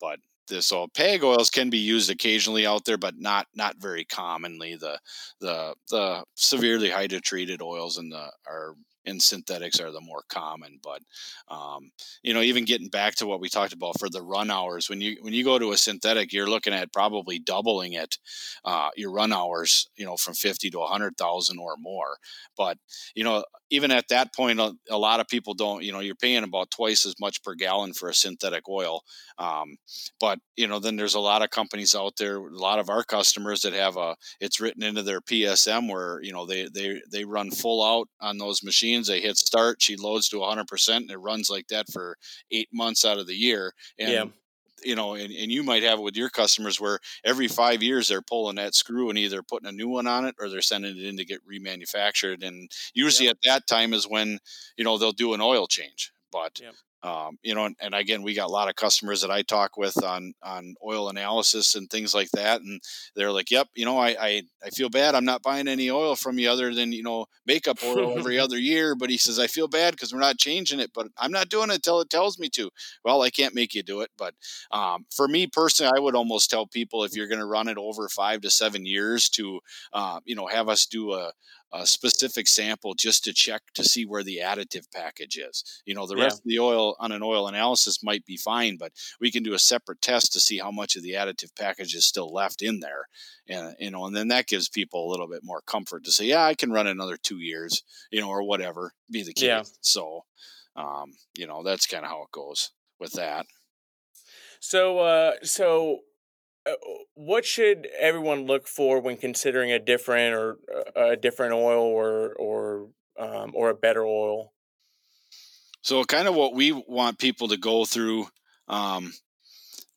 but this so PAG oils can be used occasionally out there, but not not very commonly. The the the severely hydrotreated oils and the are and synthetics are the more common. But um, you know, even getting back to what we talked about for the run hours, when you when you go to a synthetic, you're looking at probably doubling it, uh, your run hours, you know, from fifty to hundred thousand or more. But you know, even at that point, a, a, lot of people don't. You know, you're paying about twice as much per gallon for a synthetic oil. Um, but you know, then there's a lot of companies out there, a lot of our customers that have a it's written into their PSM where you know they they they run full out on those machines. They hit start, she loads to 100, percent and it runs like that for eight months out of the year. And yeah you know, and, and you might have it with your customers where every five years they're pulling that screw and either putting a new one on it or they're sending it in to get remanufactured. And usually at that time is when, you know, they'll do an oil change. But um, you know, and, and, again, we got a lot of customers that I talk with on on oil analysis and things like that, and they're like, "Yep, you know, I I, I feel bad. I'm not buying any oil from you other than you know makeup oil every <laughs> other year." But he says, "I feel bad because we're not changing it, but I'm not doing it until it tells me to." Well, I can't make you do it, but um, for me personally, I would almost tell people if you're going to run it over five to seven years to, uh, you know, have us do a a specific sample just to check to see where the additive package is. You know, the yeah. rest of the oil on an oil analysis might be fine, but we can do a separate test to see how much of the additive package is still left in there. And you know, and then that gives people a little bit more comfort to say, yeah, I can run another two years, you know, or whatever be the case. Yeah. So, um, you know, that's kind of how it goes with that. So, uh, so what should everyone look for when considering a different or uh, a different oil or or um, or a better oil? So, kind of what we want people to go through um,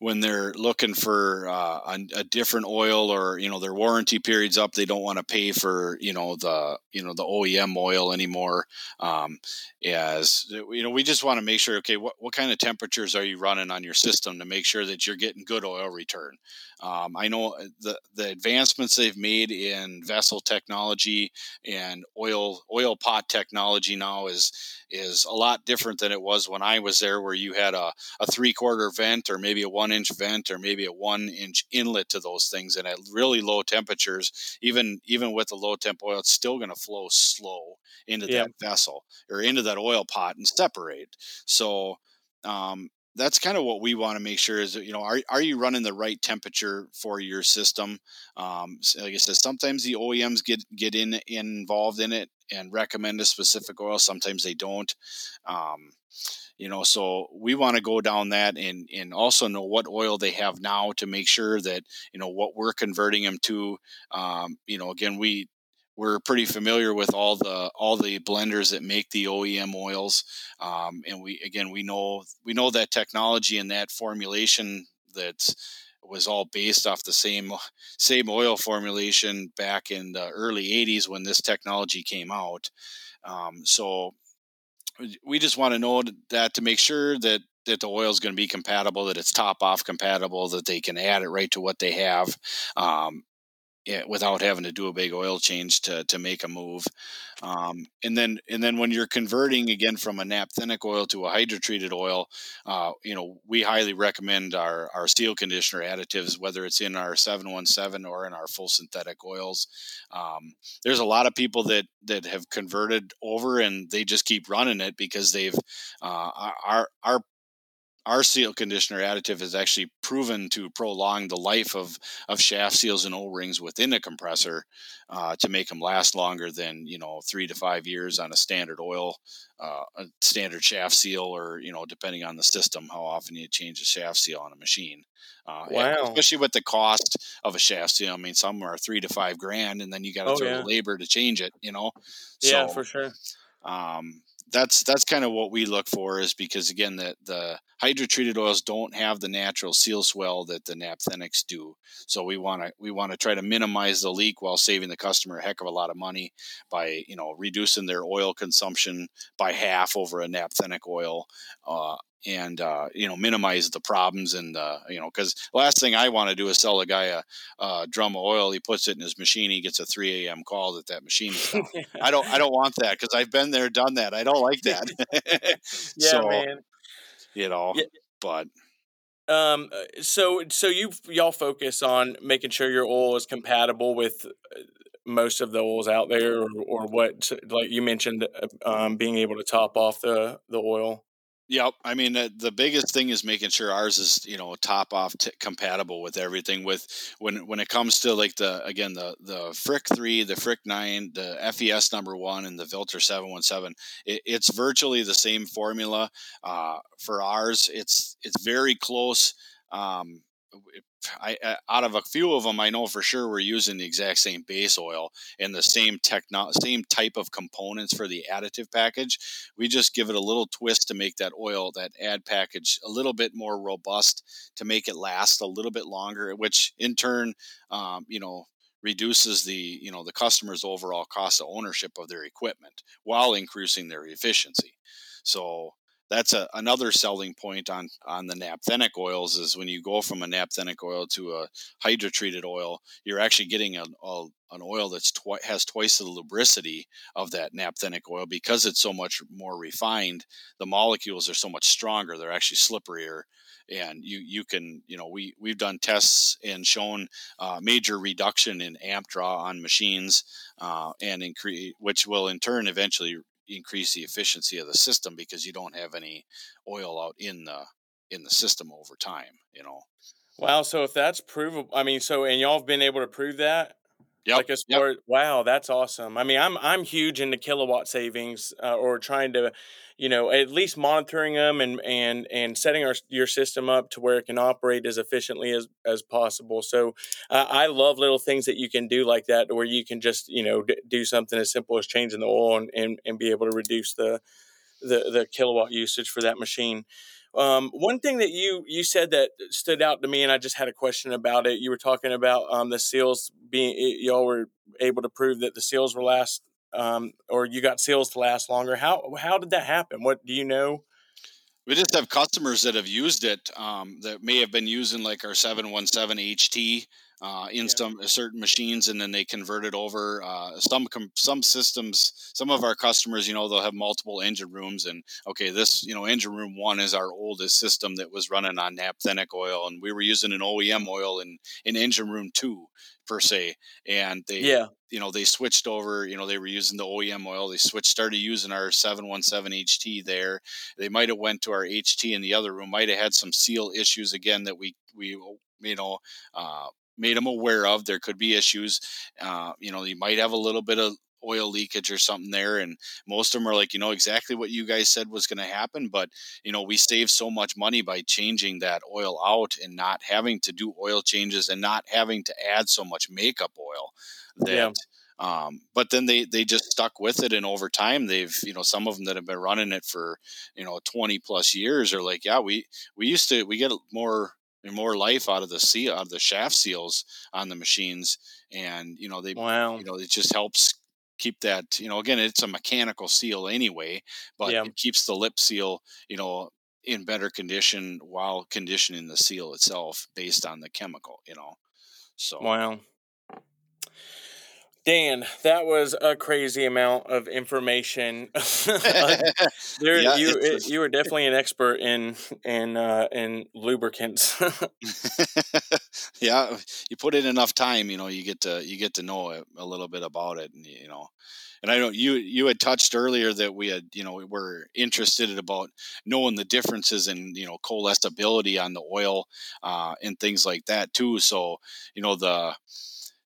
when they're looking for uh, a, a, different oil or you know their warranty period's up they don't want to pay for you know the you know the OEM oil anymore um, as you know we just want to make sure okay what, what kind of temperatures are you running on your system to make sure that you're getting good oil return? Um, I know uh, the the advancements they've made in vessel technology and oil oil pot technology now is is a lot different than it was when I was there, where you had a, a three quarter vent or maybe a one inch vent or maybe a one inch inlet to those things, and at really low temperatures, even even with the low temp oil, it's still going to flow slow into that vessel or into that oil pot and separate. So um, that's kind of what we want to make sure is that, you know are, are you running the right temperature for your system? Um, like i said sometimes the oems get get in involved in it and recommend a specific oil sometimes they don't. Um, you know so we want to go down that and and also know what oil they have now to make sure that you know what we're converting them to. Um, you know again we we're pretty familiar with all the all the blenders that make the OEM oils, um, and we again we know we know that technology and that formulation that was all based off the same same oil formulation back in the early 80s when this technology came out. Um, so we just want to know that to make sure that that the oil is going to be compatible, that it's top off compatible, that they can add it right to what they have. Um, it, without having to do a big oil change to to make a move. Um, and then and then when you're converting again from a naphthenic oil to a hydrotreated oil, uh, you know we highly recommend our our seal conditioner additives, whether it's in our 717 or in our full synthetic oils. Um, there's a lot of people that that have converted over and they just keep running it because they've uh, our our our seal conditioner additive has actually proven to prolong the life of, of shaft seals and O-rings within a compressor uh, to make them last longer than you know three to five years on a standard oil, uh, a standard shaft seal, or you know depending on the system how often you change a shaft seal on a machine. Uh, wow! Especially with the cost of a shaft seal. I mean, some are three to five grand, and then you got to oh, throw yeah. the labor to change it. You know. Yeah, so, for sure. Um, that's that's kind of what we look for is because again the the hydrotreated oils don't have the natural seal swell that the naphthenics do. So we want to we want to try to minimize the leak while saving the customer a heck of a lot of money by you know reducing their oil consumption by half over a naphthenic oil uh, and uh, you know minimize the problems and uh, you know because last thing I want to do is sell a guy a, a, drum of oil. He puts it in his machine. He gets a 3 a.m. call that that machine is down. I don't I don't <laughs> want that because I've been there, done that. I don't like that. <laughs> yeah, so, man. You know, yeah. but um uh, so so you y'all focus on making sure your oil is compatible with uh, most of the oils out there or, or what like you mentioned um, being able to top off the the oil Yep. I mean, uh, the biggest thing is making sure ours is, you know, top off t- compatible with everything. With when when it comes to like the again the the Frick three, the Frick nine, the FES number one, and the seven one seven. It's virtually the same formula. Uh, for ours, it's it's very close. Um, I, out of a few of them, I know for sure we're using the exact same base oil and the same techno, same type of components for the additive package. We just give it a little twist to make that oil, that add package, a little bit more robust to make it last a little bit longer, which in turn, um, you know, reduces the you know the customer's overall cost of ownership of their equipment while increasing their efficiency. So that's a, another selling point on on the naphthenic oils is when you go from a naphthenic oil to a hydrotreated oil you're actually getting a, a an oil that's twi- has twice the lubricity of that naphthenic oil because it's so much more refined the molecules are so much stronger they're actually slipperier and you you can you know we we've done tests and shown uh, major reduction in amp draw on machines uh, and increase which will in turn eventually increase the efficiency of the system because you don't have any oil out in the in the system over time you know wow so if that's provable i mean so and y'all have been able to prove that yeah Like as far yep. wow, that's awesome. I mean, I'm I'm huge into kilowatt savings uh, or trying to, you know, at least monitoring them and and and setting our your system up to where it can operate as efficiently as as possible. So uh, I love little things that you can do like that, where you can just you know d- do something as simple as changing the oil and, and and be able to reduce the the the kilowatt usage for that machine. Um, one thing that you you said that stood out to me, and I just had a question about it. You were talking about um, the seals being y'all were able to prove that the seals were last, um, or you got seals to last longer. How how did that happen? What do you know? We just have customers that have used it um, that may have been using like our 717 HT uh, in yeah. some uh, certain machines, and then they convert it over. Uh, some com- some systems, some of our customers, you know, they'll have multiple engine rooms, and okay, this you know engine room one is our oldest system that was running on naphthenic oil, and we were using an OEM oil in in engine room two per se, and they yeah you know they switched over you know they were using the OEM oil they switched started using our 717 HT there they might have went to our HT in the other room might have had some seal issues again that we we you know uh, made them aware of. There could be issues. Uh, you know, you might have a little bit of oil leakage or something there and most of them are like you know exactly what you guys said was going to happen but you know we save so much money by changing that oil out and not having to do oil changes and not having to add so much makeup oil that yeah. Um, but then they they just stuck with it, and over time, they've you know some of them that have been running it for you know twenty plus years are like, yeah, we we used to we get more more life out of the seal out of the shaft seals on the machines and you know they wow. you know it just helps keep that you know again it's a mechanical seal anyway but yeah. it keeps the lip seal you know in better condition while conditioning the seal itself based on the chemical you know so wow Dan, that was a crazy amount of information. <laughs> there, Yeah, you it's- you are definitely an expert in in uh, in lubricants. <laughs> <laughs> yeah, you put in enough time, you know, you get to you get to know a, a little bit about it, and you know, and I know you you had touched earlier that we had you know we were interested in about knowing the differences in you know coalescibility on the oil uh, and things like that too. So you know the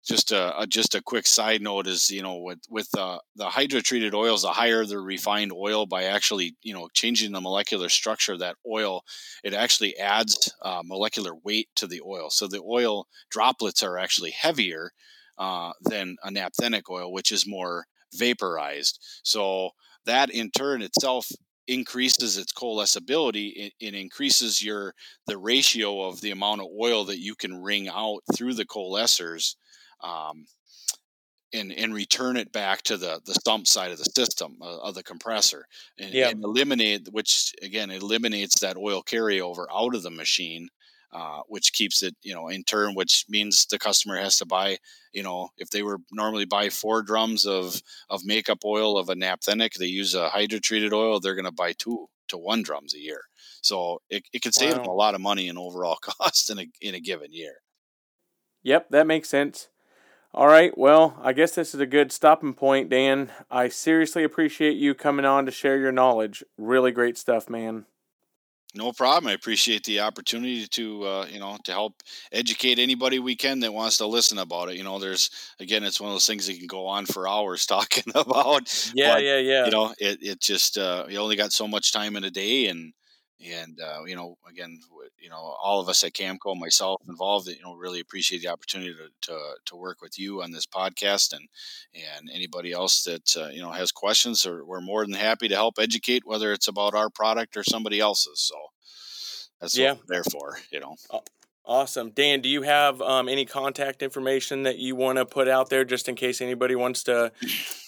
just a, a just a quick side note is you know with with uh, the hydrotreated oils the higher the refined oil by actually you know changing the molecular structure of that oil it actually adds uh, molecular weight to the oil. So the oil droplets are actually heavier uh, than a naphthenic oil which is more vaporized. So that in turn itself increases its coalescibility it, it increases your the ratio of the amount of oil that you can wring out through the coalescers um, and and return it back to the the sump side of the system uh, of the compressor and, Yeah. and eliminate which again eliminates that oil carryover out of the machine uh, which keeps it you know in turn which means the customer has to buy you know if they were normally buy four drums of of makeup oil of a naphthenic they use a hydrotreated oil they're going to buy two to one drums a year so it, it can save them a lot of money in overall <laughs> cost in a in a given year Yep, that makes sense. All right, well, I guess this is a good stopping point, Dan. I seriously appreciate you coming on to share your knowledge. Really great stuff, man. No problem. I appreciate the opportunity to, uh, you know, to help educate anybody we can that wants to listen about it. You know, there's again, it's one of those things that can go on for hours <laughs> talking about. Yeah, But, yeah, yeah. You know, it it just uh, you only got so much time in a day, and and uh, you know, again, you know, all of us at Camco, myself involved, you know, really appreciate the opportunity to to, to work with you on this podcast, and and anybody else that uh, you know has questions, or we're more than happy to help educate, whether it's about our product or somebody else's. So that's Yeah. what we're there for, you know. Awesome. Dan, do you have um, any contact information that you want to put out there just in case anybody wants to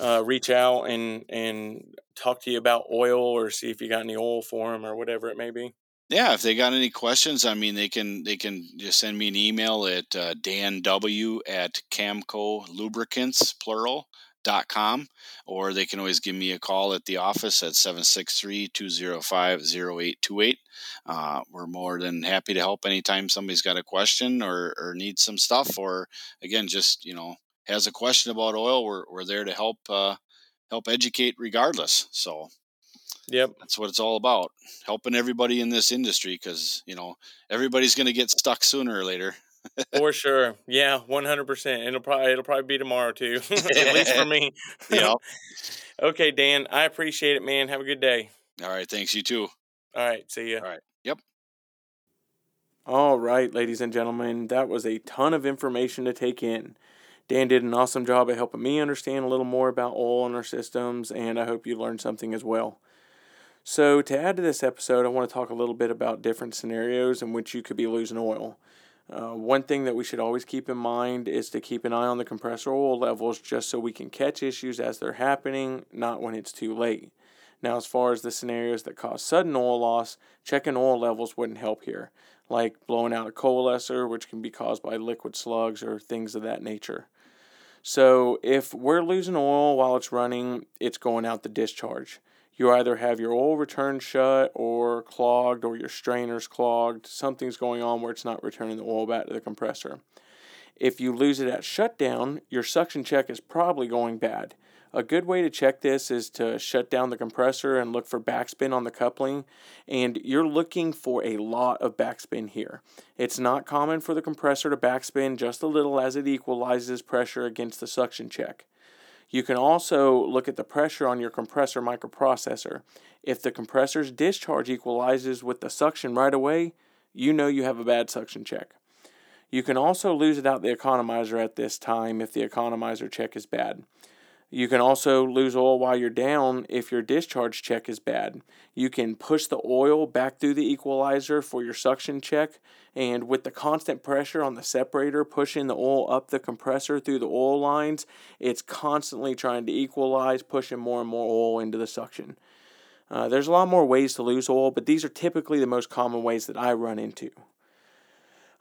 uh, reach out and, and talk to you about oil or see if you got any oil for them or whatever it may be? Yeah, if they got any questions, I mean, they can they can just send me an email at uh, danw at camco lubricants plural dot com or they can always give me a call at the office at 763-205-0828 uh, we're more than happy to help anytime somebody's got a question or, or needs some stuff or again just you know has a question about oil we're, we're there to help uh, help educate regardless so Yep. that's what it's all about helping everybody in this industry because you know everybody's going to get stuck sooner or later For <laughs> sure. Yeah, 100%. It'll probably it'll probably be tomorrow too. <laughs> At least for <laughs> me. you know okay, Dan, I appreciate it, man. Have a good day. all right thanks you too All right, see you. all right yep All right, ladies and gentlemen, that was a ton of information to take in. Dan did an awesome job at helping me understand a little more about oil in our systems, and I hope you learned something as well. So, to add to this episode, I want to talk a little bit about different scenarios in which you could be losing oil. Uh, one thing that we should always keep in mind is to keep an eye on the compressor oil levels just so we can catch issues as they're happening, not when it's too late. Now, as far as the scenarios that cause sudden oil loss, checking oil levels wouldn't help here, like blowing out a coalescer, which can be caused by liquid slugs or things of that nature. So, if we're losing oil while it's running, it's going out the discharge. You either have your oil return shut or clogged, or your strainer's clogged. Something's going on where it's not returning the oil back to the compressor. If you lose it at shutdown, your suction check is probably going bad. A good way to check this is to shut down the compressor and look for backspin on the coupling. And you're looking for a lot of backspin here. It's not common for the compressor to backspin just a little as it equalizes pressure against the suction check. You can also look at the pressure on your compressor microprocessor. If the compressor's discharge equalizes with the suction right away, you know you have a bad suction check. You can also lose it out the economizer at this time if the economizer check is bad. You can also lose oil while you're down if your discharge check is bad. You can push the oil back through the equalizer for your suction check, and with the constant pressure on the separator pushing the oil up the compressor through the oil lines, it's constantly trying to equalize, pushing more and more oil into the suction. Uh, there's a lot more ways to lose oil, but these are typically the most common ways that I run into.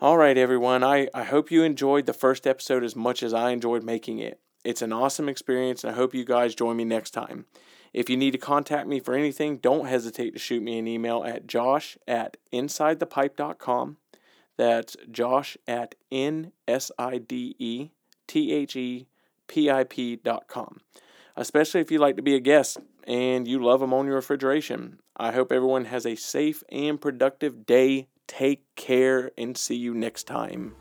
All right, everyone, I, I hope you enjoyed the first episode as much as I enjoyed making it. It's an awesome experience, and I hope you guys join me next time. If you need to contact me for anything, don't hesitate to shoot me an email at josh at insidethepipe.com. That's josh at N-S-I-D-E-T-H-E-P-I-P.com. Especially if you'd like to be a guest and you love ammonia refrigeration. I hope everyone has a safe and productive day. Take care and see you next time.